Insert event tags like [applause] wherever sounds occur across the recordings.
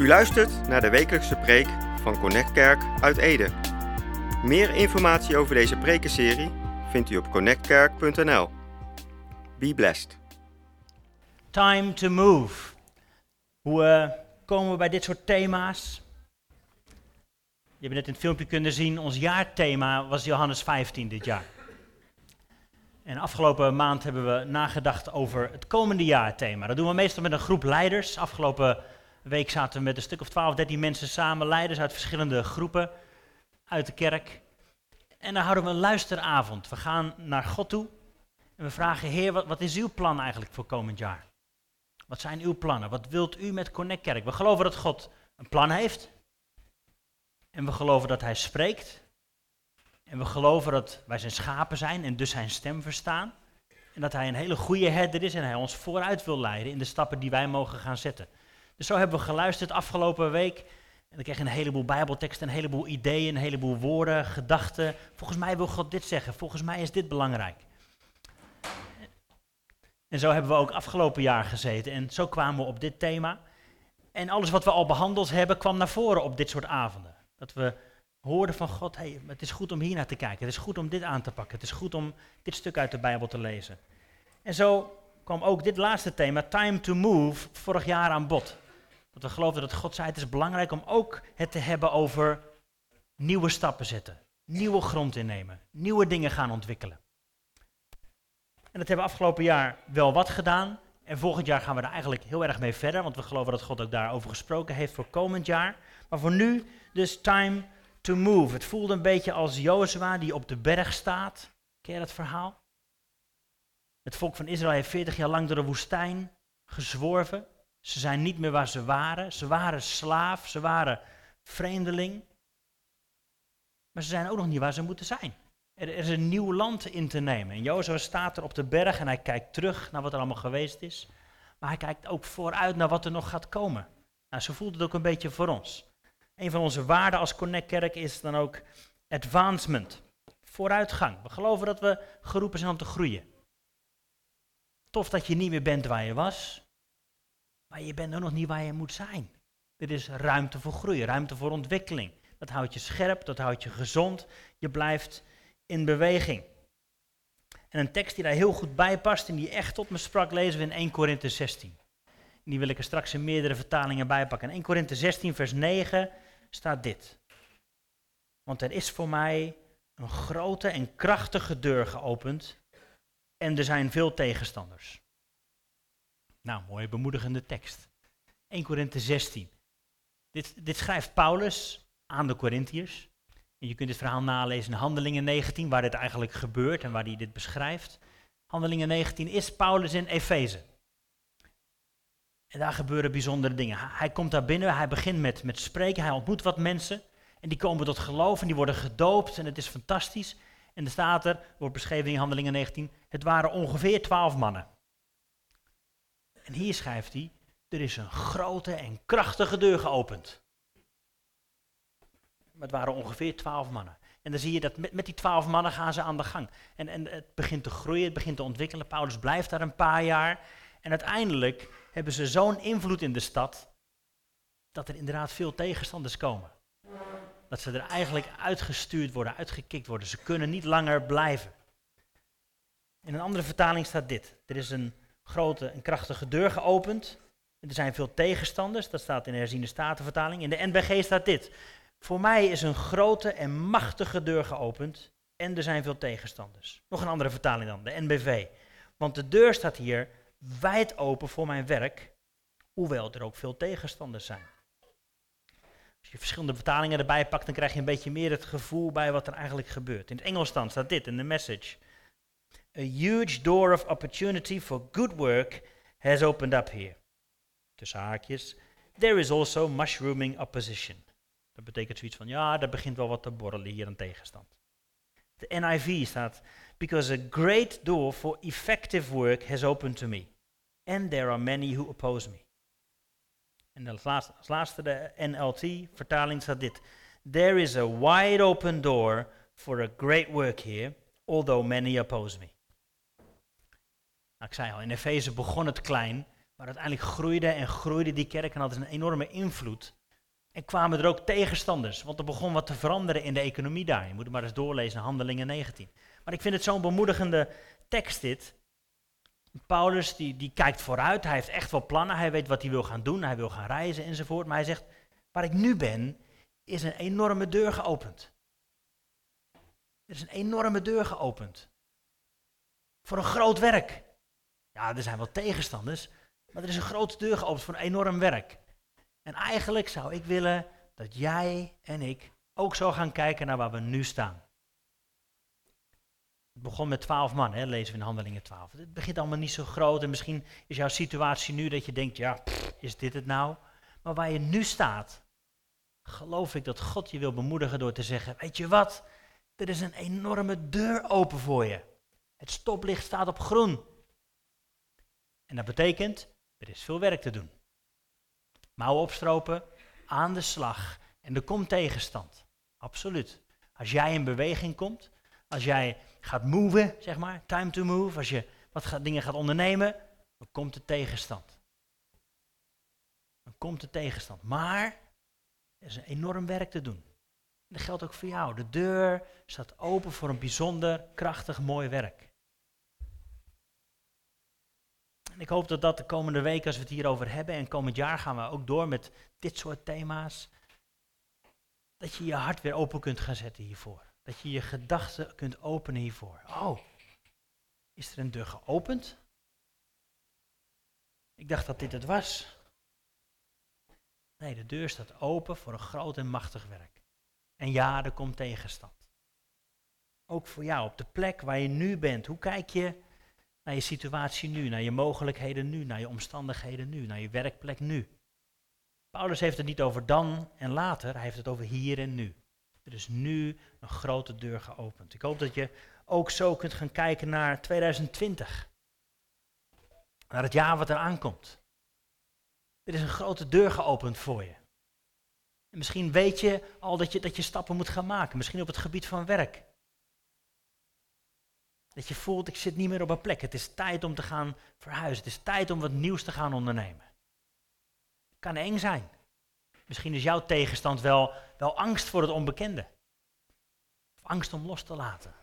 U luistert naar de wekelijkse preek van Connect Kerk uit Ede. Meer informatie over deze prekenserie vindt u op connectkerk.nl. Be blessed. Time to move. Hoe eh, komen we bij dit soort thema's? Je hebt net in het filmpje kunnen zien, ons jaarthema was Johannes 15 dit jaar. En afgelopen maand hebben we nagedacht over het komende jaarthema. Dat doen we meestal met een groep leiders. Afgelopen week zaten we met een stuk of 12, 13 mensen samen, leiders uit verschillende groepen uit de kerk. En dan houden we een luisteravond. We gaan naar God toe en we vragen, Heer, wat, wat is uw plan eigenlijk voor komend jaar? Wat zijn uw plannen? Wat wilt u met Connect Kerk? We geloven dat God een plan heeft. En we geloven dat hij spreekt. En we geloven dat wij zijn schapen zijn en dus zijn stem verstaan. En dat hij een hele goede herder is en hij ons vooruit wil leiden in de stappen die wij mogen gaan zetten. Dus zo hebben we geluisterd afgelopen week. En dan kreeg een heleboel bijbelteksten, een heleboel ideeën, een heleboel woorden, gedachten. Volgens mij wil God dit zeggen, volgens mij is dit belangrijk. En zo hebben we ook afgelopen jaar gezeten en zo kwamen we op dit thema. En alles wat we al behandeld hebben kwam naar voren op dit soort avonden. Dat we hoorden van God, hey, het is goed om hier naar te kijken, het is goed om dit aan te pakken, het is goed om dit stuk uit de Bijbel te lezen. En zo kwam ook dit laatste thema, Time to Move, vorig jaar aan bod. Dat we geloofden dat God zei, het is belangrijk om ook het te hebben over nieuwe stappen zetten, nieuwe grond innemen, nieuwe dingen gaan ontwikkelen. En dat hebben we afgelopen jaar wel wat gedaan. En volgend jaar gaan we er eigenlijk heel erg mee verder, want we geloven dat God ook daarover gesproken heeft voor komend jaar. Maar voor nu dus time to move. Het voelde een beetje als Jozua die op de berg staat. Ken je dat verhaal? Het volk van Israël heeft 40 jaar lang door de woestijn gezworven. Ze zijn niet meer waar ze waren. Ze waren slaaf, ze waren vreemdeling. Maar ze zijn ook nog niet waar ze moeten zijn. Er, is een nieuw land in te nemen. En Jozua staat er op de berg en hij kijkt terug naar wat er allemaal geweest is. Maar hij kijkt ook vooruit naar wat er nog gaat komen. Nou, zo voelt het ook een beetje voor ons. Een van onze waarden als Connect Kerk is dan ook advancement. Vooruitgang. We geloven dat we geroepen zijn om te groeien. Tof dat je niet meer bent waar je was, maar je bent ook nog niet waar je moet zijn. Er is ruimte voor groei, ruimte voor ontwikkeling. Dat houdt je scherp, dat houdt je gezond. Je blijft in beweging. En een tekst die daar heel goed bij past en die echt tot me sprak, lezen we in 1 Korinthe 16. En die wil ik er straks in meerdere vertalingen bij pakken. In 1 Korinthe 16, vers 9 staat dit. Want er is voor mij een grote en krachtige deur geopend en er zijn veel tegenstanders. Nou, mooie bemoedigende tekst. 1 Korinthe 16. Dit, dit schrijft Paulus aan de Corinthiërs. En je kunt dit verhaal nalezen in Handelingen 19, waar dit eigenlijk gebeurt en waar hij dit beschrijft. Handelingen 19 is Paulus in Efeze. En daar gebeuren bijzondere dingen. Hij komt daar binnen, hij begint met, met spreken, hij ontmoet wat mensen. En die komen tot geloof en die worden gedoopt en het is fantastisch. En er staat er, wordt beschreven in Handelingen 19, het waren ongeveer twaalf mannen. En hier schrijft hij, er is een grote en krachtige deur geopend. Maar het waren ongeveer twaalf mannen. En dan zie je dat met, met die twaalf mannen gaan ze aan de gang. En, en het begint te groeien, het begint te ontwikkelen. Paulus blijft daar een paar jaar. En uiteindelijk hebben ze zo'n invloed in de stad, dat er inderdaad veel tegenstanders komen. Dat ze er eigenlijk uitgestuurd worden, uitgekikt worden. Ze kunnen niet langer blijven. In een andere vertaling staat dit. Er is een grote en krachtige deur geopend. Er zijn veel tegenstanders. Dat staat in de herziende statenvertaling. In de NBG staat dit. Voor mij is een grote en machtige deur geopend. En er zijn veel tegenstanders. Nog een andere vertaling dan, de NBV. Want de deur staat hier wijd open voor mijn werk. Hoewel er ook veel tegenstanders zijn. Als je verschillende vertalingen erbij pakt, dan krijg je een beetje meer het gevoel bij wat er eigenlijk gebeurt. In het Engels dan staat dit in de message. A huge door of opportunity for good work has opened up here. Tussen haakjes. There is also mushrooming opposition. Dat betekent zoiets van, ja, er begint wel wat te borrelen hier aan tegenstand. De NIV staat, because a great door for effective work has opened to me. And there are many who oppose me. En als laatste, laatste de NLT-vertaling staat dit. There is a wide open door for a great work here, although many oppose me. Nou, ik zei al, in Efeze begon het klein, Maar uiteindelijk groeide en groeide die kerk en ze een enorme invloed. En kwamen er ook tegenstanders, want er begon wat te veranderen in de economie daar. Je moet het maar eens doorlezen, Handelingen 19. Maar ik vind het zo'n bemoedigende tekst dit. Paulus die, die kijkt vooruit, hij heeft echt wel plannen, hij weet wat hij wil gaan doen, hij wil gaan reizen enzovoort. Maar hij zegt, waar ik nu ben, is een enorme deur geopend. Er is een enorme deur geopend. Voor een groot werk. Ja, er zijn wel tegenstanders, maar er is een grote deur geopend voor een enorm werk. En eigenlijk zou ik willen dat jij en ik ook zo gaan kijken naar waar we nu staan. Het begon met twaalf man, hè, lezen we in Handelingen 12. Het begint allemaal niet zo groot en misschien is jouw situatie nu dat je denkt, ja, is dit het nou? Maar waar je nu staat, geloof ik dat God je wil bemoedigen door te zeggen, weet je wat, er is een enorme deur open voor je. Het stoplicht staat op groen. En dat betekent, er is veel werk te doen. Mouwen opstropen, aan de slag. En er komt tegenstand. Absoluut. Als jij in beweging komt, als jij gaat move, zeg maar, time to move, als je wat dingen gaat ondernemen, dan komt de tegenstand. Dan komt de tegenstand. Maar er is een enorm werk te doen. En dat geldt ook voor jou. De deur staat open voor een bijzonder krachtig mooi werk. Ik hoop dat dat de komende week, als we het hierover hebben, en komend jaar gaan we ook door met dit soort thema's, dat je je hart weer open kunt gaan zetten hiervoor. Dat je je gedachten kunt openen hiervoor. Oh, is er een deur geopend? Ik dacht dat dit het was. Nee, de deur staat open voor een groot en machtig werk. En ja, er komt tegenstand. Ook voor jou, op de plek waar je nu bent. Hoe kijk je naar je situatie nu, naar je mogelijkheden nu, naar je omstandigheden nu, naar je werkplek nu? Paulus heeft het niet over dan en later, hij heeft het over hier en nu. Er is nu een grote deur geopend. Ik hoop dat je ook zo kunt gaan kijken naar 2020. Naar het jaar wat er aankomt. Er is een grote deur geopend voor je. En misschien weet je al dat je, dat je stappen moet gaan maken. Misschien op het gebied van werk. Dat je voelt, ik zit niet meer op een plek. Het is tijd om te gaan verhuizen. Het is tijd om wat nieuws te gaan ondernemen. Het kan eng zijn. Misschien is jouw tegenstand wel, wel angst voor het onbekende. Of angst om los te laten.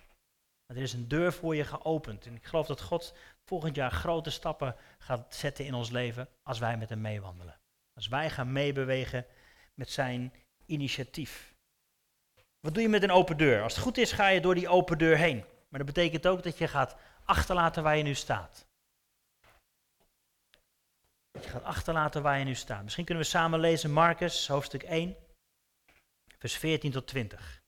Maar er is een deur voor je geopend. En ik geloof dat God volgend jaar grote stappen gaat zetten in ons leven als wij met hem meewandelen. Als wij gaan meebewegen met zijn initiatief. Wat doe je met een open deur? Als het goed is, ga je door die open deur heen. Maar dat betekent ook dat je gaat achterlaten waar je nu staat. Dat je gaat achterlaten waar je nu staat. Misschien kunnen we samen lezen Marcus, hoofdstuk 1, vers 14 tot 20.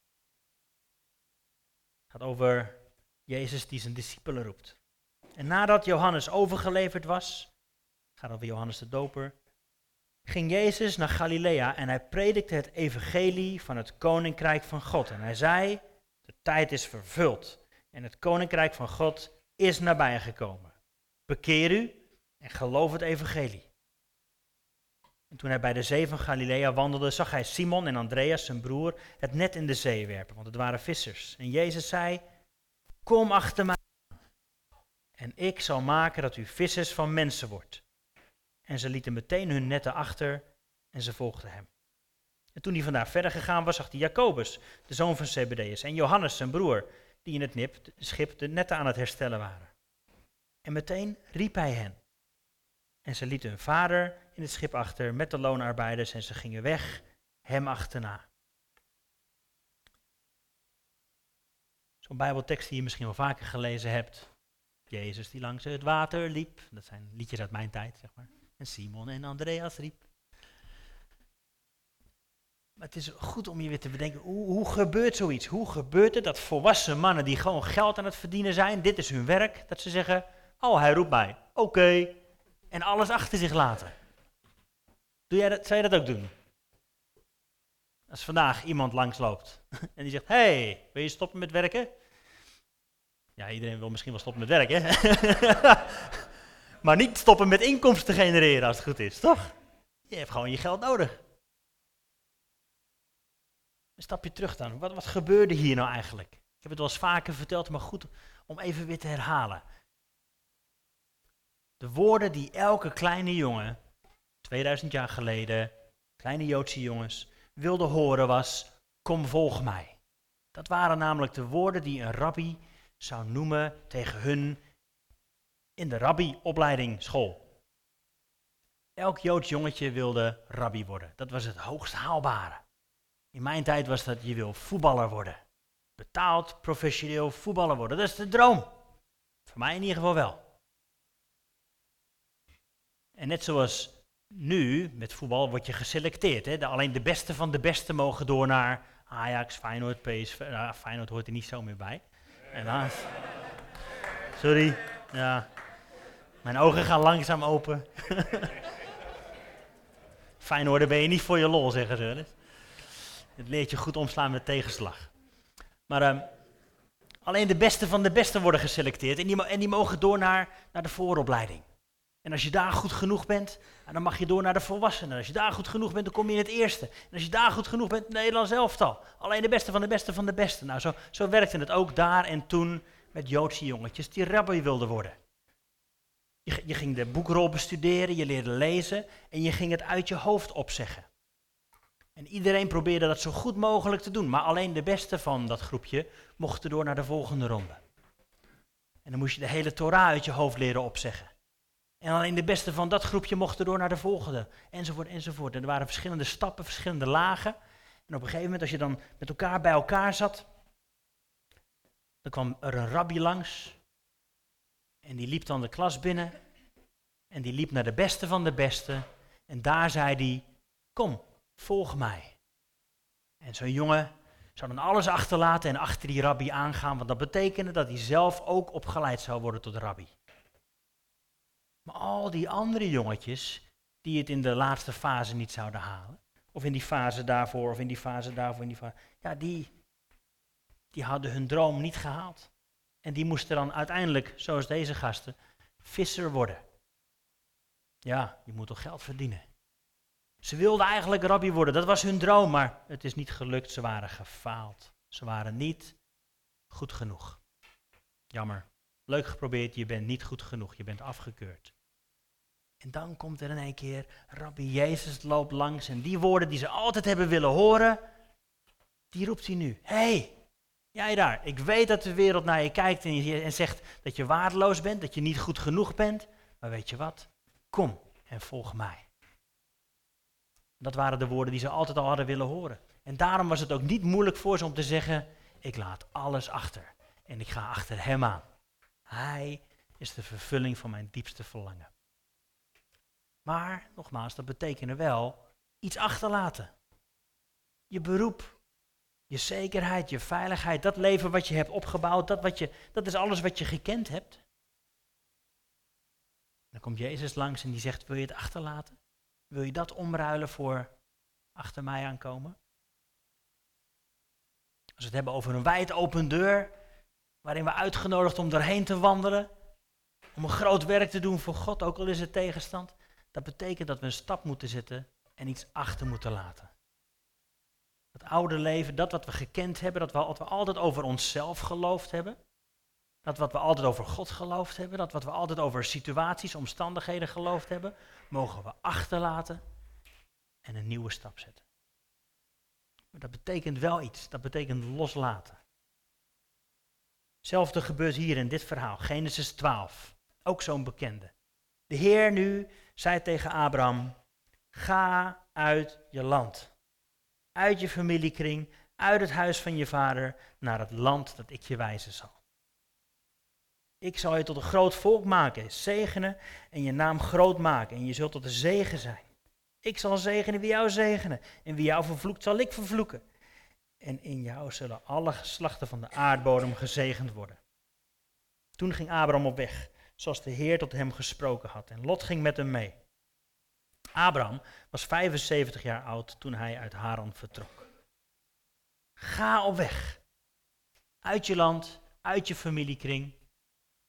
Het gaat over Jezus die zijn discipelen roept. En nadat Johannes overgeleverd was, gaat over Johannes de Doper, ging Jezus naar Galilea en hij predikte het evangelie van het koninkrijk van God. En hij zei, de tijd is vervuld en het koninkrijk van God is nabijgekomen. Bekeer u en geloof het evangelie. En toen hij bij de zee van Galilea wandelde, zag hij Simon en Andreas, zijn broer, het net in de zee werpen, want het waren vissers. En Jezus zei, kom achter mij en ik zal maken dat u vissers van mensen wordt. En ze lieten meteen hun netten achter en ze volgden hem. En toen hij vandaar verder gegaan was, zag hij Jacobus, de zoon van Zebedeus, en Johannes, zijn broer, die in het nip, schip de netten aan het herstellen waren. En meteen riep hij hen. En ze lieten hun vader in het schip achter met de loonarbeiders en ze gingen weg, hem achterna. Zo'n bijbeltekst die je misschien wel vaker gelezen hebt. Jezus die langs het water liep. Dat zijn liedjes uit mijn tijd, zeg maar. En Simon en Andreas riep. Maar het is goed om je weer te bedenken, hoe, gebeurt zoiets? Hoe gebeurt het dat volwassen mannen die gewoon geld aan het verdienen zijn, dit is hun werk, dat ze zeggen, oh hij roept mij, oké, en alles achter zich laten. Doe jij dat, zou je dat ook doen? Als vandaag iemand langsloopt [laughs] en die zegt, hey, wil je stoppen met werken? Ja, iedereen wil misschien wel stoppen met werken, [laughs] maar niet stoppen met inkomsten genereren als het goed is, toch? Je hebt gewoon je geld nodig. Een stapje terug dan. Wat, wat gebeurde hier nou eigenlijk? Ik heb het wel eens vaker verteld, maar goed om even weer te herhalen. De woorden die elke kleine jongen, 2000 jaar geleden, kleine Joodse jongens, wilde horen was, kom volg mij. Dat waren namelijk de woorden die een rabbi zou noemen tegen hun in de rabbi-opleiding school. Elk Joods jongetje wilde rabbi worden. Dat was het hoogst haalbare. In mijn tijd was dat je wil voetballer worden. Betaald, professioneel voetballer worden. Dat is de droom. Voor mij in ieder geval wel. En net zoals nu met voetbal word je geselecteerd. Hè? alleen de beste van de beste mogen door naar Ajax, Feyenoord, PSV. Nou, Feyenoord hoort er niet zo meer bij. Helaas. Sorry. Ja. Mijn ogen gaan langzaam open. [laughs] Feyenoord, ben je niet voor je lol, zeggen ze. Het leert je goed omslaan met tegenslag. Maar um, alleen de beste van de beste worden geselecteerd. En die, en die mogen door naar, naar de vooropleiding. En als je daar goed genoeg bent, dan mag je door naar de volwassenen. Als je daar goed genoeg bent, dan kom je in het eerste. En als je daar goed genoeg bent, Nederlands elftal. Alleen de beste van de beste van de beste. Nou, zo, zo werkte het ook daar en toen met Joodse jongetjes die rabbi wilden worden. Je, je ging de boekrol bestuderen, je leerde lezen en je ging het uit je hoofd opzeggen. En iedereen probeerde dat zo goed mogelijk te doen, maar alleen de beste van dat groepje mochten door naar de volgende ronde. En dan moest je de hele Torah uit je hoofd leren opzeggen. En alleen de beste van dat groepje mochten door naar de volgende, enzovoort, enzovoort. En er waren verschillende stappen, verschillende lagen. En op een gegeven moment, als je dan met elkaar bij elkaar zat, dan kwam er een rabbi langs. En die liep dan de klas binnen. En die liep naar de beste van de beste. En daar zei hij, kom, volg mij. En zo'n jongen zou dan alles achterlaten en achter die rabbi aangaan, want dat betekende dat hij zelf ook opgeleid zou worden tot rabbi. Maar al die andere jongetjes die het in de laatste fase niet zouden halen, of in die fase daarvoor, of in die fase daarvoor, in die fase, ja, die, die hadden hun droom niet gehaald. En die moesten dan uiteindelijk, zoals deze gasten, visser worden. Ja, je moet toch geld verdienen. Ze wilden eigenlijk rabbi worden, dat was hun droom, maar het is niet gelukt. Ze waren gefaald. Ze waren niet goed genoeg. Jammer. Leuk geprobeerd, je bent niet goed genoeg, je bent afgekeurd. En dan komt er in een keer, Rabbi Jezus loopt langs en die woorden die ze altijd hebben willen horen, die roept hij nu. hey, jij daar, ik weet dat de wereld naar je kijkt en zegt dat je waardeloos bent, dat je niet goed genoeg bent, maar weet je wat? Kom en volg mij. Dat waren de woorden die ze altijd al hadden willen horen. En daarom was het ook niet moeilijk voor ze om te zeggen, ik laat alles achter en ik ga achter hem aan. Hij is de vervulling van mijn diepste verlangen. Maar, nogmaals, dat betekende wel iets achterlaten. Je beroep, je zekerheid, je veiligheid, dat leven wat je hebt opgebouwd, dat, wat je, dat is alles wat je gekend hebt. Dan komt Jezus langs en die zegt, wil je het achterlaten? Wil je dat omruilen voor achter mij aankomen? Als we het hebben over een wijd open deur, waarin we uitgenodigd om doorheen te wandelen, om een groot werk te doen voor God, ook al is het tegenstand, dat betekent dat we een stap moeten zetten en iets achter moeten laten. Dat oude leven, dat wat we gekend hebben, dat wat we altijd over onszelf geloofd hebben, dat wat we altijd over God geloofd hebben, dat wat we altijd over situaties, omstandigheden geloofd hebben, mogen we achterlaten en een nieuwe stap zetten. Maar dat betekent wel iets, dat betekent loslaten. Hetzelfde gebeurt hier in dit verhaal, Genesis 12, ook zo'n bekende. De Heer nu zei tegen Abraham, ga uit je land, uit je familiekring, uit het huis van je vader, naar het land dat ik je wijzen zal. Ik zal je tot een groot volk maken, zegenen en je naam groot maken en je zult tot een zegen zijn. Ik zal zegenen wie jou zegenen en wie jou vervloekt zal ik vervloeken. En in jou zullen alle geslachten van de aardbodem gezegend worden. Toen ging Abraham op weg, zoals de Heer tot hem gesproken had, en Lot ging met hem mee. Abraham was 75 jaar oud toen hij uit Haran vertrok. Ga op weg. Uit je land, uit je familiekring,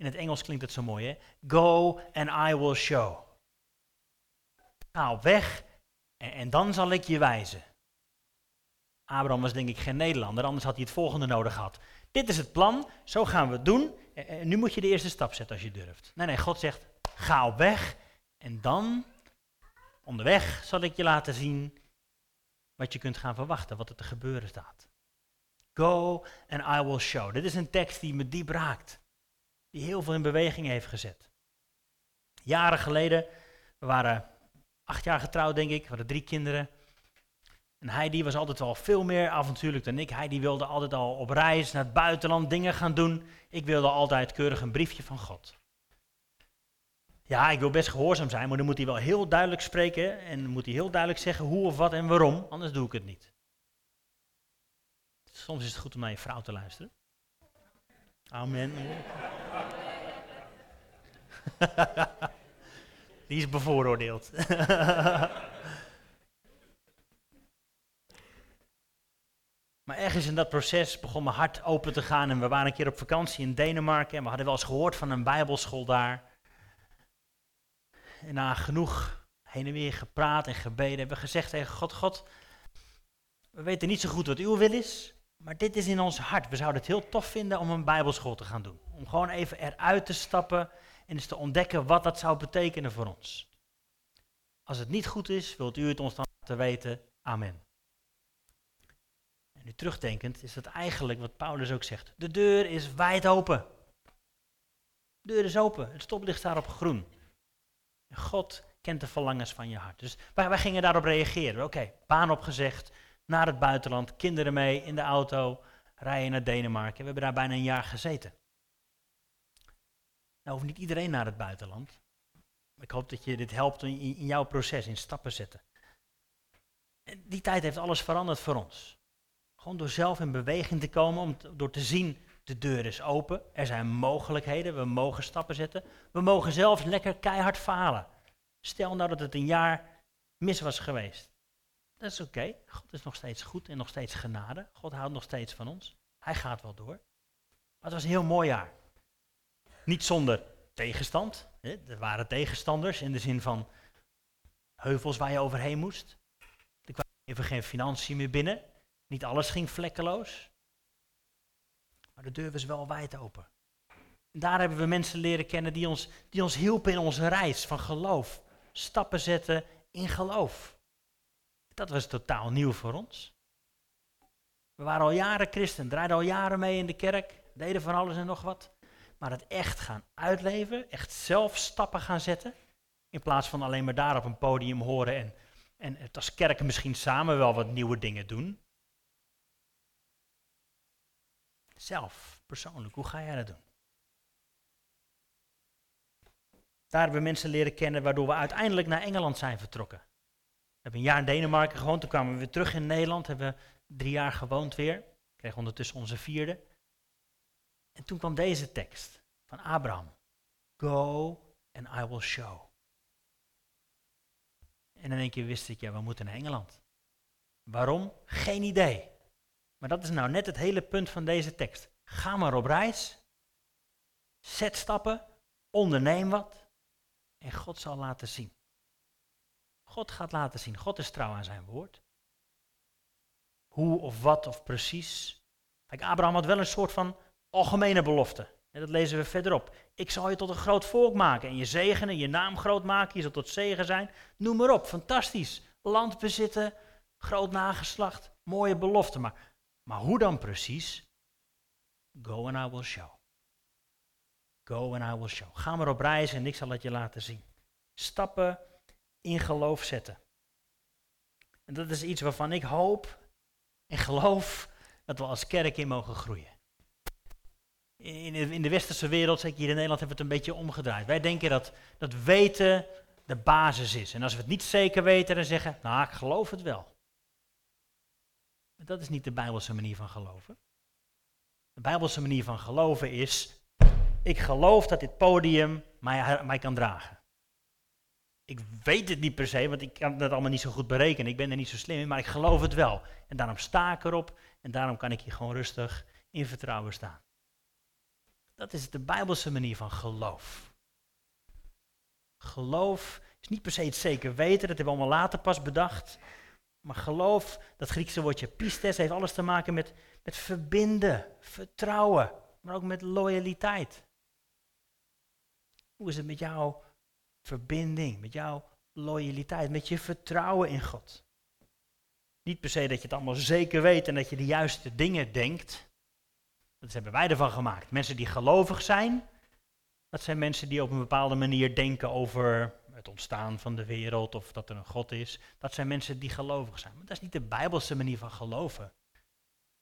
in het Engels klinkt het zo mooi, hè? Go and I will show. Ga op weg en, en dan zal ik je wijzen. Abraham was denk ik geen Nederlander, anders had hij het volgende nodig gehad. Dit is het plan, zo gaan we het doen. En, nu moet je de eerste stap zetten als je durft. Nee, nee, God zegt, Ga op weg en dan, onderweg, zal ik je laten zien wat je kunt gaan verwachten, wat er te gebeuren staat. Go and I will show. Dit is een tekst die me diep raakt. Die heel veel in beweging heeft gezet. Jaren geleden, we waren acht jaar getrouwd denk ik, we hadden drie kinderen. En hij die was altijd wel veel meer avontuurlijk dan ik. Hij die wilde altijd al op reis naar het buitenland dingen gaan doen. Ik wilde altijd keurig een briefje van God. Ja, ik wil best gehoorzaam zijn, maar dan moet hij wel heel duidelijk spreken en moet hij heel duidelijk zeggen hoe of wat en waarom, anders doe ik het niet. Soms is het goed om naar je vrouw te luisteren. Amen. [laughs] Die is bevooroordeeld. [laughs] maar ergens in dat proces begon mijn hart open te gaan en we waren een keer op vakantie in Denemarken en we hadden wel eens gehoord van een bijbelschool daar. En na genoeg heen en weer gepraat en gebeden hebben we gezegd tegen God, God, we weten niet zo goed wat uw wil is, maar dit is in ons hart. We zouden het heel tof vinden om een bijbelschool te gaan doen. Om gewoon even eruit te stappen en eens te ontdekken wat dat zou betekenen voor ons. Als het niet goed is, wilt u het ons dan laten weten. Amen. En nu terugdenkend is dat eigenlijk wat Paulus ook zegt. De deur is wijd open. De deur is open. Het stoplicht staat op groen. En God kent de verlangens van je hart. Dus wij, wij gingen daarop reageren. Oké, baan opgezegd, naar het buitenland, kinderen mee in de auto, rijden naar Denemarken. We hebben daar bijna een jaar gezeten. Nou hoeft niet iedereen naar het buitenland. Ik hoop dat je dit helpt in, in jouw proces, in stappen zetten. En die tijd heeft alles veranderd voor ons. Gewoon door zelf in beweging te komen, om door te zien, de deur is open, er zijn mogelijkheden, we mogen stappen zetten. We mogen zelfs lekker keihard falen. Stel nou dat het een jaar mis was geweest. Dat is oké. God is nog steeds goed en nog steeds genade. God houdt nog steeds van ons. Hij gaat wel door. Maar het was een heel mooi jaar. Niet zonder tegenstand. Er waren tegenstanders in de zin van heuvels waar je overheen moest. Er kwamen even geen financiën meer binnen. Niet alles ging vlekkeloos. Maar de deur was wel wijd open. En daar hebben we mensen leren kennen die ons, die ons hielpen in onze reis van geloof. Stappen zetten in geloof. Dat was totaal nieuw voor ons. We waren al jaren christen, draaiden al jaren mee in de kerk, deden van alles en nog wat. Maar het echt gaan uitleven, echt zelf stappen gaan zetten, in plaats van alleen maar daar op een podium horen en, en het als kerk misschien samen wel wat nieuwe dingen doen. Zelf, persoonlijk, hoe ga jij dat doen? Daar hebben we mensen leren kennen waardoor we uiteindelijk naar Engeland zijn vertrokken. Hebben een jaar in Denemarken gewoond, toen kwamen we weer terug in Nederland, hebben drie jaar gewoond weer. Kregen ondertussen onze vierde. En toen kwam deze tekst van Abraham. Go and I will show. En in één keer wist ik, ja, we moeten naar Engeland. Waarom? Geen idee. Maar dat is nou net het hele punt van deze tekst. Ga maar op reis. Zet stappen. Onderneem wat. En God zal laten zien. God gaat laten zien. God is trouw aan zijn woord. Hoe of wat of precies. Kijk, Abraham had wel een soort van algemene belofte. En dat lezen we verderop. Ik zal je tot een groot volk maken en je zegenen, je naam groot maken, je zal tot zegen zijn. Noem maar op, fantastisch. Land bezitten, groot nageslacht, mooie belofte. Maar, maar hoe dan precies? Go and I will show. Go and I will show. Ga maar op reis en ik zal het je laten zien. Stappen in geloof zetten. En dat is iets waarvan ik hoop en geloof dat we als kerk in mogen groeien. In in de westerse wereld, zeker hier in Nederland, hebben we het een beetje omgedraaid. Wij denken dat, dat weten de basis is. En als we het niet zeker weten, dan zeggen nou, ik geloof het wel. Maar dat is niet de Bijbelse manier van geloven. De Bijbelse manier van geloven is, ik geloof dat dit podium mij, mij kan dragen. Ik weet het niet per se, want ik kan dat allemaal niet zo goed berekenen. Ik ben er niet zo slim in, maar ik geloof het wel. En daarom sta ik erop en daarom kan ik hier gewoon rustig in vertrouwen staan. Dat is de Bijbelse manier van geloof. Geloof is niet per se het zeker weten, dat hebben we allemaal later pas bedacht. Maar geloof, dat Griekse woordje pistes, heeft alles te maken met, met verbinden, vertrouwen, maar ook met loyaliteit. Hoe is het met jouw verbinding, met jouw loyaliteit, met je vertrouwen in God. Niet per se dat je het allemaal zeker weet en dat je de juiste dingen denkt. Dat hebben wij ervan gemaakt. Mensen die gelovig zijn, dat zijn mensen die op een bepaalde manier denken over het ontstaan van de wereld of dat er een God is. Dat zijn mensen die gelovig zijn. Maar dat is niet de Bijbelse manier van geloven. De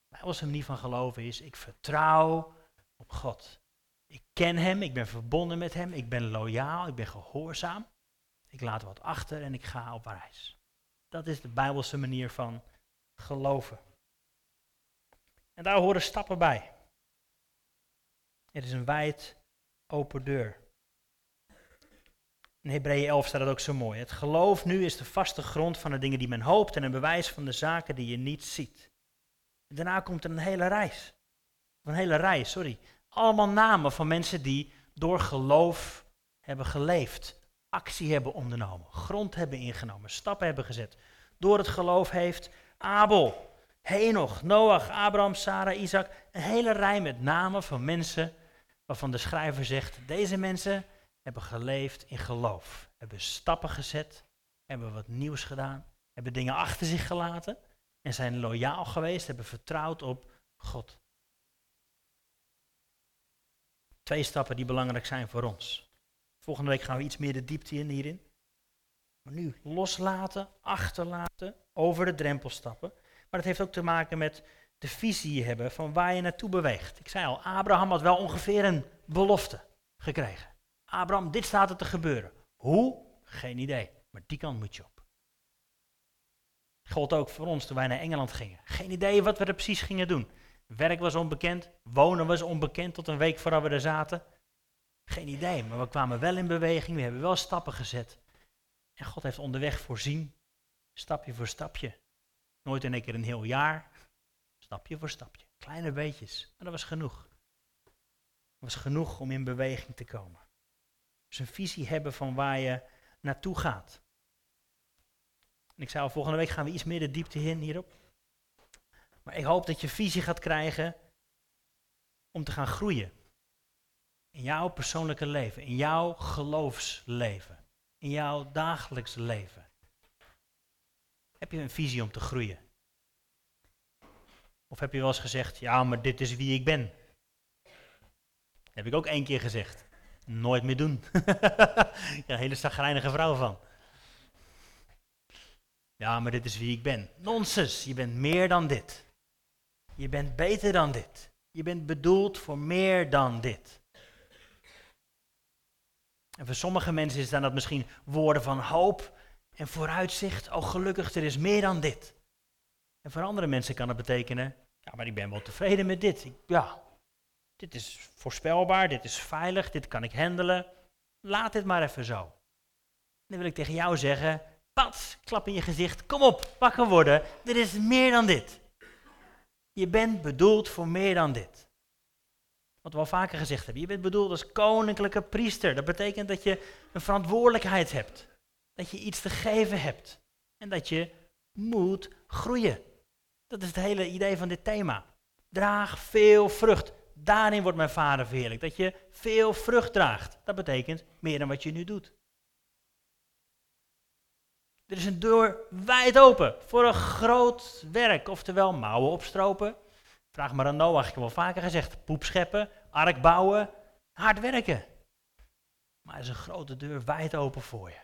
Bijbelse manier van geloven is, ik vertrouw op God. Ik ken Hem, ik ben verbonden met Hem, ik ben loyaal, ik ben gehoorzaam. Ik laat wat achter en ik ga op reis. Dat is de Bijbelse manier van geloven. En daar horen stappen bij. Het is een wijd open deur. In Hebreeën 11 staat het ook zo mooi. Het geloof nu is de vaste grond van de dingen die men hoopt en een bewijs van de zaken die je niet ziet. Daarna komt er een hele reis. Een hele rij, sorry. Allemaal namen van mensen die door geloof hebben geleefd, actie hebben ondernomen, grond hebben ingenomen, stappen hebben gezet. Door het geloof heeft Abel, Henoch, Noach, Abraham, Sarah, Isaac, een hele rij met namen van mensen waarvan de schrijver zegt, deze mensen hebben geleefd in geloof, hebben stappen gezet, hebben wat nieuws gedaan, hebben dingen achter zich gelaten en zijn loyaal geweest, hebben vertrouwd op God. Twee stappen die belangrijk zijn voor ons. Volgende week gaan we iets meer de diepte in hierin. Maar nu loslaten, achterlaten, over de drempel stappen. Maar dat heeft ook te maken met de visie hebben van waar je naartoe beweegt. Ik zei al, Abraham had wel ongeveer een belofte gekregen. Abraham, dit staat er te gebeuren. Hoe? Geen idee. Maar die kant moet je op. Gold ook voor ons toen wij naar Engeland gingen. Geen idee wat we er precies gingen doen. Werk was onbekend, wonen was onbekend tot een week voordat we er zaten. Geen idee, maar we kwamen wel in beweging, we hebben wel stappen gezet. En God heeft onderweg voorzien, stapje voor stapje. Nooit in één keer een heel jaar, stapje voor stapje. Kleine beetjes, maar dat was genoeg. Dat was genoeg om in beweging te komen. Dus een visie hebben van waar je naartoe gaat. En ik zei al, volgende week gaan we iets meer de diepte in hierop. Maar ik hoop dat je visie gaat krijgen om te gaan groeien. In jouw persoonlijke leven, in jouw geloofsleven, in jouw dagelijks leven. Heb je een visie om te groeien? Of heb je wel eens gezegd, ja, maar dit is wie ik ben? Heb ik ook één keer gezegd. Nooit meer doen. [laughs] ja, een hele zagrijnige vrouw van. Ja, maar dit is wie ik ben. Nonsens, je bent meer dan dit. Je bent beter dan dit. Je bent bedoeld voor meer dan dit. En voor sommige mensen dan dat misschien woorden van hoop en vooruitzicht. Oh, gelukkig, er is meer dan dit. En voor andere mensen kan het betekenen, ja, maar ik ben wel tevreden met dit. ja, dit is voorspelbaar, dit is veilig, dit kan ik handelen. Laat dit maar even zo. Dan wil ik tegen jou zeggen, pat, klap in je gezicht, kom op, wakker worden. Er is meer dan dit. Je bent bedoeld voor meer dan dit. Wat we al vaker gezegd hebben. Je bent bedoeld als koninklijke priester. Dat betekent dat je een verantwoordelijkheid hebt. Dat je iets te geven hebt. En dat je moet groeien. Dat is het hele idee van dit thema. Draag veel vrucht. Daarin wordt mijn vader verheerlijk. Dat je veel vrucht draagt. Dat betekent meer dan wat je nu doet. Er is een deur wijd open voor een groot werk, oftewel mouwen opstropen. Vraag maar aan Noach, ik heb wel vaker gezegd, poep scheppen, ark bouwen, hard werken. Maar er is een grote deur wijd open voor je.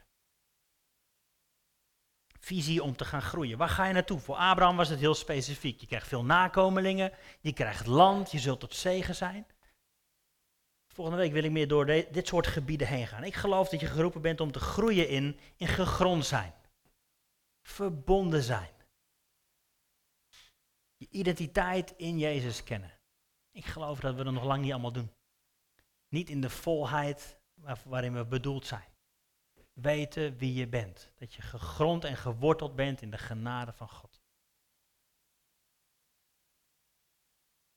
Visie om te gaan groeien. Waar ga je naartoe? Voor Abraham was het heel specifiek. Je krijgt veel nakomelingen, je krijgt land, je zult tot zegen zijn. Volgende week wil ik meer door dit soort gebieden heen gaan. Ik geloof dat je geroepen bent om te groeien in, in gegrond zijn verbonden zijn. Je identiteit in Jezus kennen. Ik geloof dat we dat nog lang niet allemaal doen. Niet in de volheid waarin we bedoeld zijn. Weten wie je bent. Dat je gegrond en geworteld bent in de genade van God.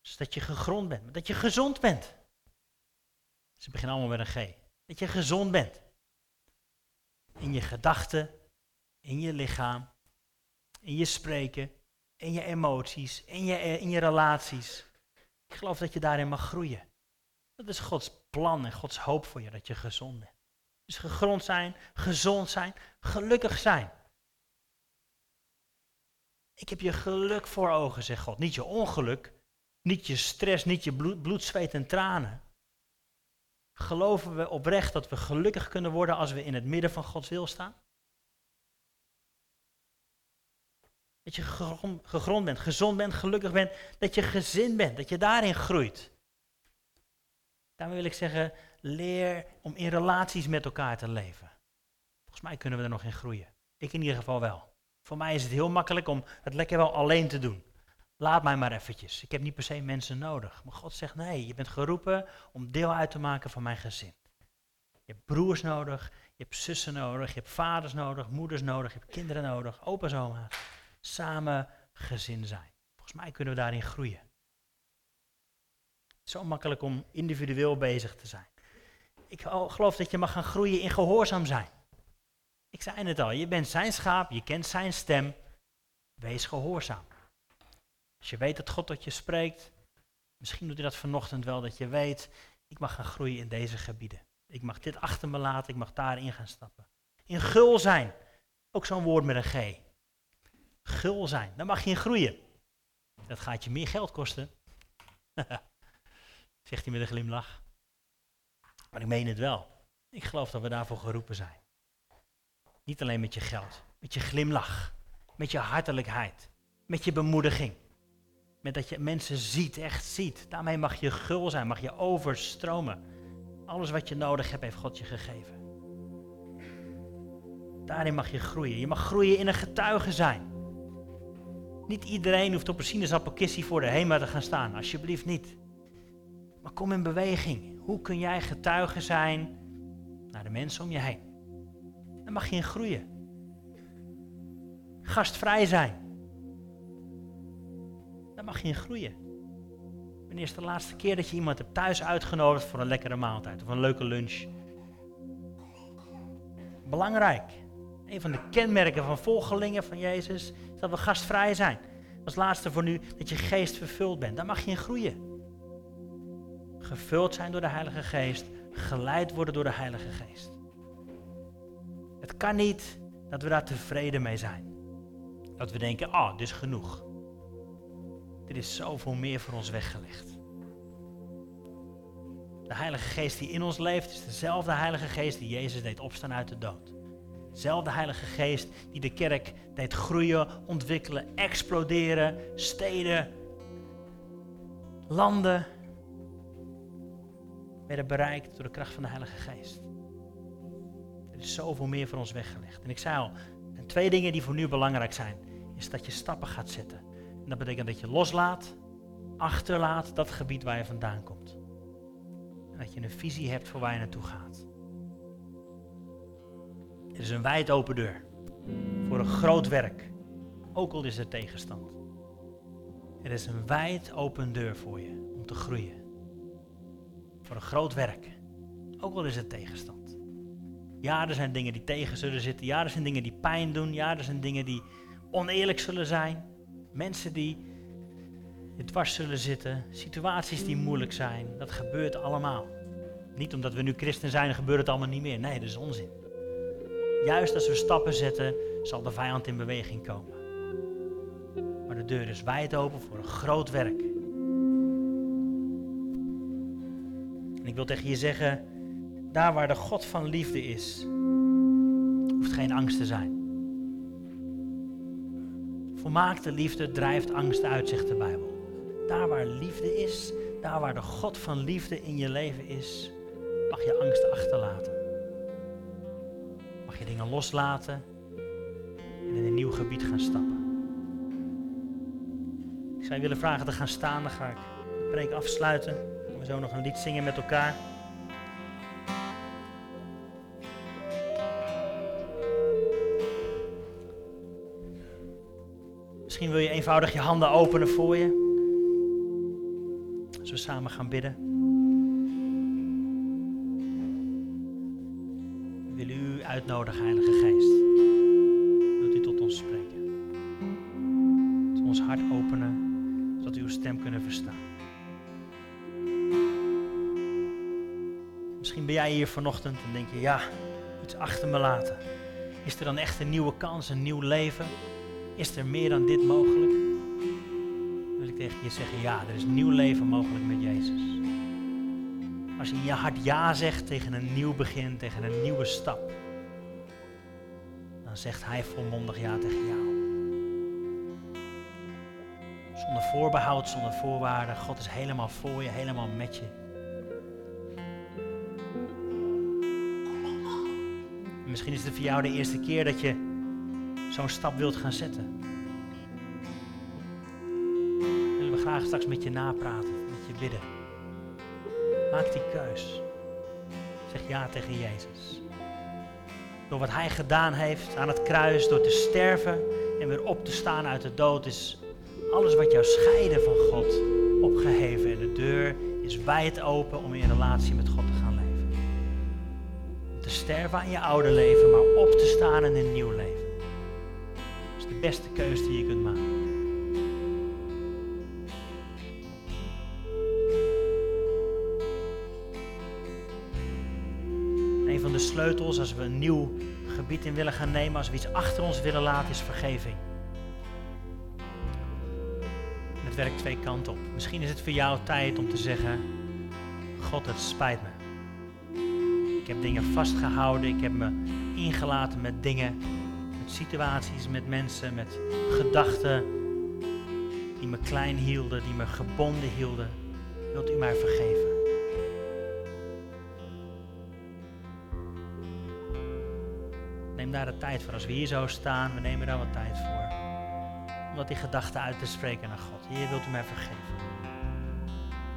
Dus dat je gegrond bent, dat je gezond bent. Ze beginnen allemaal met een G. Dat je gezond bent. In je gedachten, in je lichaam, in je spreken, in je emoties, in je, in je relaties. Ik geloof dat je daarin mag groeien. Dat is Gods plan en Gods hoop voor je, dat je gezond bent. Dus gegrond zijn, gezond zijn, gelukkig zijn. Ik heb je geluk voor ogen, zegt God. Niet je ongeluk, niet je stress, niet je bloed, bloed zweet en tranen. Geloven we oprecht dat we gelukkig kunnen worden als we in het midden van Gods wil staan? Dat je gegrond bent, gezond bent, gelukkig bent, dat je gezin bent, dat je daarin groeit. Daarmee wil ik zeggen, leer om in relaties met elkaar te leven. Volgens mij kunnen we er nog in groeien. Ik in ieder geval wel. Voor mij is het heel makkelijk om het lekker wel alleen te doen. Laat mij maar eventjes. Ik heb niet per se mensen nodig. Maar God zegt nee, je bent geroepen om deel uit te maken van mijn gezin. Je hebt broers nodig, je hebt zussen nodig, je hebt vaders nodig, moeders nodig, je hebt kinderen nodig, opa's, oma's. Samen gezin zijn. Volgens mij kunnen we daarin groeien. Zo makkelijk om individueel bezig te zijn. Ik geloof dat je mag gaan groeien in gehoorzaam zijn. Ik zei het al, je bent zijn schaap, je kent zijn stem. Wees gehoorzaam. Als je weet dat God tot je spreekt, misschien doet hij dat vanochtend wel, dat je weet, ik mag gaan groeien in deze gebieden. Ik mag dit achter me laten, ik mag daarin gaan stappen. In gul zijn, ook zo'n woord met een G. Gul zijn, dan mag je in groeien. Dat gaat je meer geld kosten. [laughs] Zegt hij met een glimlach. Maar ik meen het wel. Ik geloof dat we daarvoor geroepen zijn. Niet alleen met je geld, met je glimlach, met je hartelijkheid, met je bemoediging. Met dat je mensen ziet, echt ziet. Daarmee mag je gul zijn, mag je overstromen. Alles wat je nodig hebt, heeft God je gegeven. Daarin mag je groeien. Je mag groeien in een getuige zijn. Niet iedereen hoeft op een sinaasappelkissie voor de HEMA te gaan staan. Alsjeblieft niet. Maar kom in beweging. Hoe kun jij getuige zijn naar de mensen om je heen? Dan mag je in groeien. Gastvrij zijn. Dan mag je in groeien. Wanneer is de laatste keer dat je iemand hebt thuis uitgenodigd voor een lekkere maaltijd of een leuke lunch? Belangrijk. Een van de kenmerken van volgelingen van Jezus is dat we gastvrij zijn. Als laatste voor nu dat je geest vervuld bent. Daar mag je in groeien. Gevuld zijn door de Heilige Geest, geleid worden door de Heilige Geest. Het kan niet dat we daar tevreden mee zijn. Dat we denken, ah, oh, dit is genoeg. Er is zoveel meer voor ons weggelegd. De Heilige Geest die in ons leeft is dezelfde Heilige Geest die Jezus deed opstaan uit de dood. Dezelfde Heilige Geest die de kerk deed groeien, ontwikkelen, exploderen, steden, landen werden bereikt door de kracht van de Heilige Geest. Er is zoveel meer voor ons weggelegd. En ik zei al, en twee dingen die voor nu belangrijk zijn, is dat je stappen gaat zetten. En dat betekent dat je loslaat, achterlaat dat gebied waar je vandaan komt. En dat je een visie hebt voor waar je naartoe gaat. Er is een wijd open deur voor een groot werk, ook al is er tegenstand. Er is een wijd open deur voor je om te groeien. Voor een groot werk, ook al is er tegenstand. Ja, er zijn dingen die tegen zullen zitten. Ja, er zijn dingen die pijn doen. Ja, er zijn dingen die oneerlijk zullen zijn. Mensen die je dwars zullen zitten. Situaties die moeilijk zijn. Dat gebeurt allemaal. Niet omdat we nu christen zijn, gebeurt het allemaal niet meer. Nee, dat is onzin. Juist als we stappen zetten, zal de vijand in beweging komen. Maar de deur is wijd open voor een groot werk. En ik wil tegen je zeggen, daar waar de God van liefde is, hoeft geen angst te zijn. Volmaakte liefde drijft angst uit, zegt de Bijbel. Daar waar liefde is, daar waar de God van liefde in je leven is, mag je angst achterlaten. Dingen loslaten en in een nieuw gebied gaan stappen. Ik zou je willen vragen te gaan staan, dan ga ik de preek afsluiten. We zo nog een lied zingen met elkaar. Misschien wil je eenvoudig je handen openen voor je. Als we samen gaan bidden. Uitnodigen, Heilige Geest. Wilt u tot ons spreken? Ons hart openen, zodat we uw stem kunnen verstaan. Misschien ben jij hier vanochtend en denk je, ja, iets achter me laten? Is er dan echt een nieuwe kans, een nieuw leven? Is er meer dan dit mogelijk? Dan wil ik tegen je zeggen, ja, er is nieuw leven mogelijk met Jezus. Als je in je hart ja zegt tegen een nieuw begin, tegen een nieuwe stap, dan zegt Hij volmondig ja tegen jou. Zonder voorbehoud, zonder voorwaarden. God is helemaal voor je, helemaal met je. misschien is het voor jou de eerste keer dat je zo'n stap wilt gaan zetten. Willen we graag straks met je napraten, met je bidden. Maak die keus. Zeg ja tegen Jezus. Door wat Hij gedaan heeft aan het kruis, door te sterven en weer op te staan uit de dood, is alles wat jou scheiden van God opgeheven. En de deur is wijd open om in relatie met God te gaan leven. Te sterven aan je oude leven, maar op te staan in een nieuw leven. Dat is de beste keuze die je kunt maken. Als we een nieuw gebied in willen gaan nemen, als we iets achter ons willen laten, is vergeving werkt twee kanten op. Misschien is het voor jou tijd om te zeggen: God, het spijt me. Ik heb dingen vastgehouden, ik heb me ingelaten met dingen, met situaties, met mensen, met gedachten die me klein hielden, die me gebonden hielden. Wilt u mij vergeven? Daar de tijd voor. Als we hier zo staan, we nemen daar wat tijd voor om die gedachten uit te spreken naar God. Heer, wilt u mij vergeven?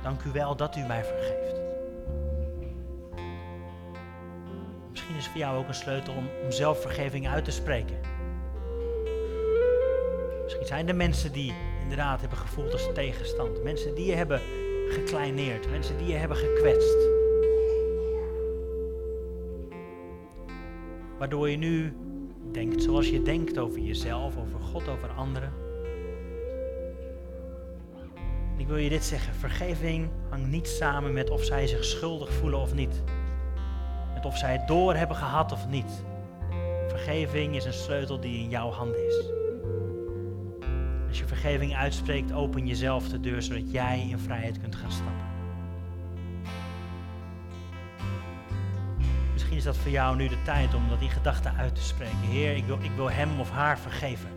Dank u wel dat u mij vergeeft. Misschien is voor jou ook een sleutel om, om zelfvergeving uit te spreken. Misschien zijn er mensen die inderdaad hebben gevoeld als tegenstand. Mensen die je hebben gekleineerd. Mensen die je hebben gekwetst. Waardoor je nu denkt zoals je denkt over jezelf, over God, over anderen. Ik wil je dit zeggen, vergeving hangt niet samen met of zij zich schuldig voelen of niet. Met of zij het door hebben gehad of niet. Vergeving is een sleutel die in jouw handen is. Als je vergeving uitspreekt, open jezelf de deur zodat jij in vrijheid kunt gaan stappen. Is dat voor jou nu de tijd om dat die gedachte uit te spreken. Heer, ik wil, ik wil hem of haar vergeven.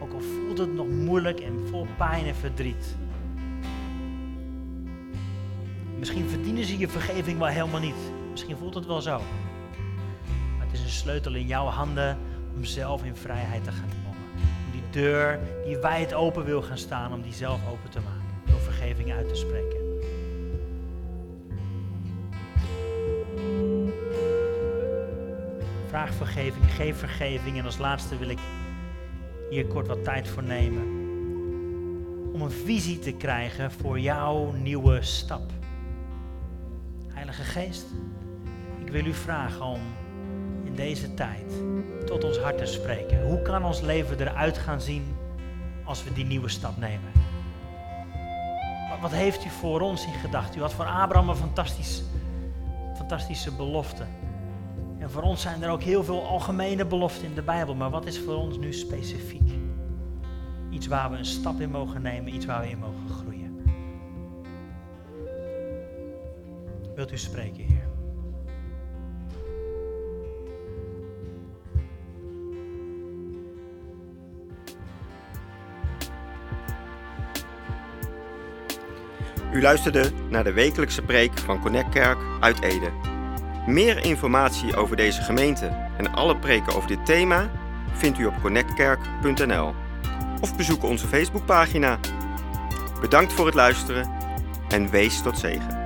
Ook al voelt het nog moeilijk en vol pijn en verdriet. Misschien verdienen ze je vergeving wel helemaal niet. Misschien voelt het wel zo. Maar het is een sleutel in jouw handen om zelf in vrijheid te gaan komen. Om die deur die wijd open wil gaan staan, om die zelf open te maken. Door vergeving uit te spreken. Vergeving, geef vergeving. En als laatste wil ik hier kort wat tijd voor nemen. Om een visie te krijgen voor jouw nieuwe stap. Heilige Geest, ik wil u vragen om in deze tijd tot ons hart te spreken. Hoe kan ons leven eruit gaan zien als we die nieuwe stap nemen? Wat heeft u voor ons in gedachten? U had voor Abraham een fantastisch, fantastische belofte. En voor ons zijn er ook heel veel algemene beloften in de Bijbel. Maar wat is voor ons nu specifiek? Iets waar we een stap in mogen nemen, iets waar we in mogen groeien. Wilt u spreken, Heer? U luisterde naar de wekelijkse preek van Connect Kerk uit Ede. Meer informatie over deze gemeente en alle preken over dit thema vindt u op connectkerk.nl of bezoek onze Facebookpagina. Bedankt voor het luisteren en wees tot zegen.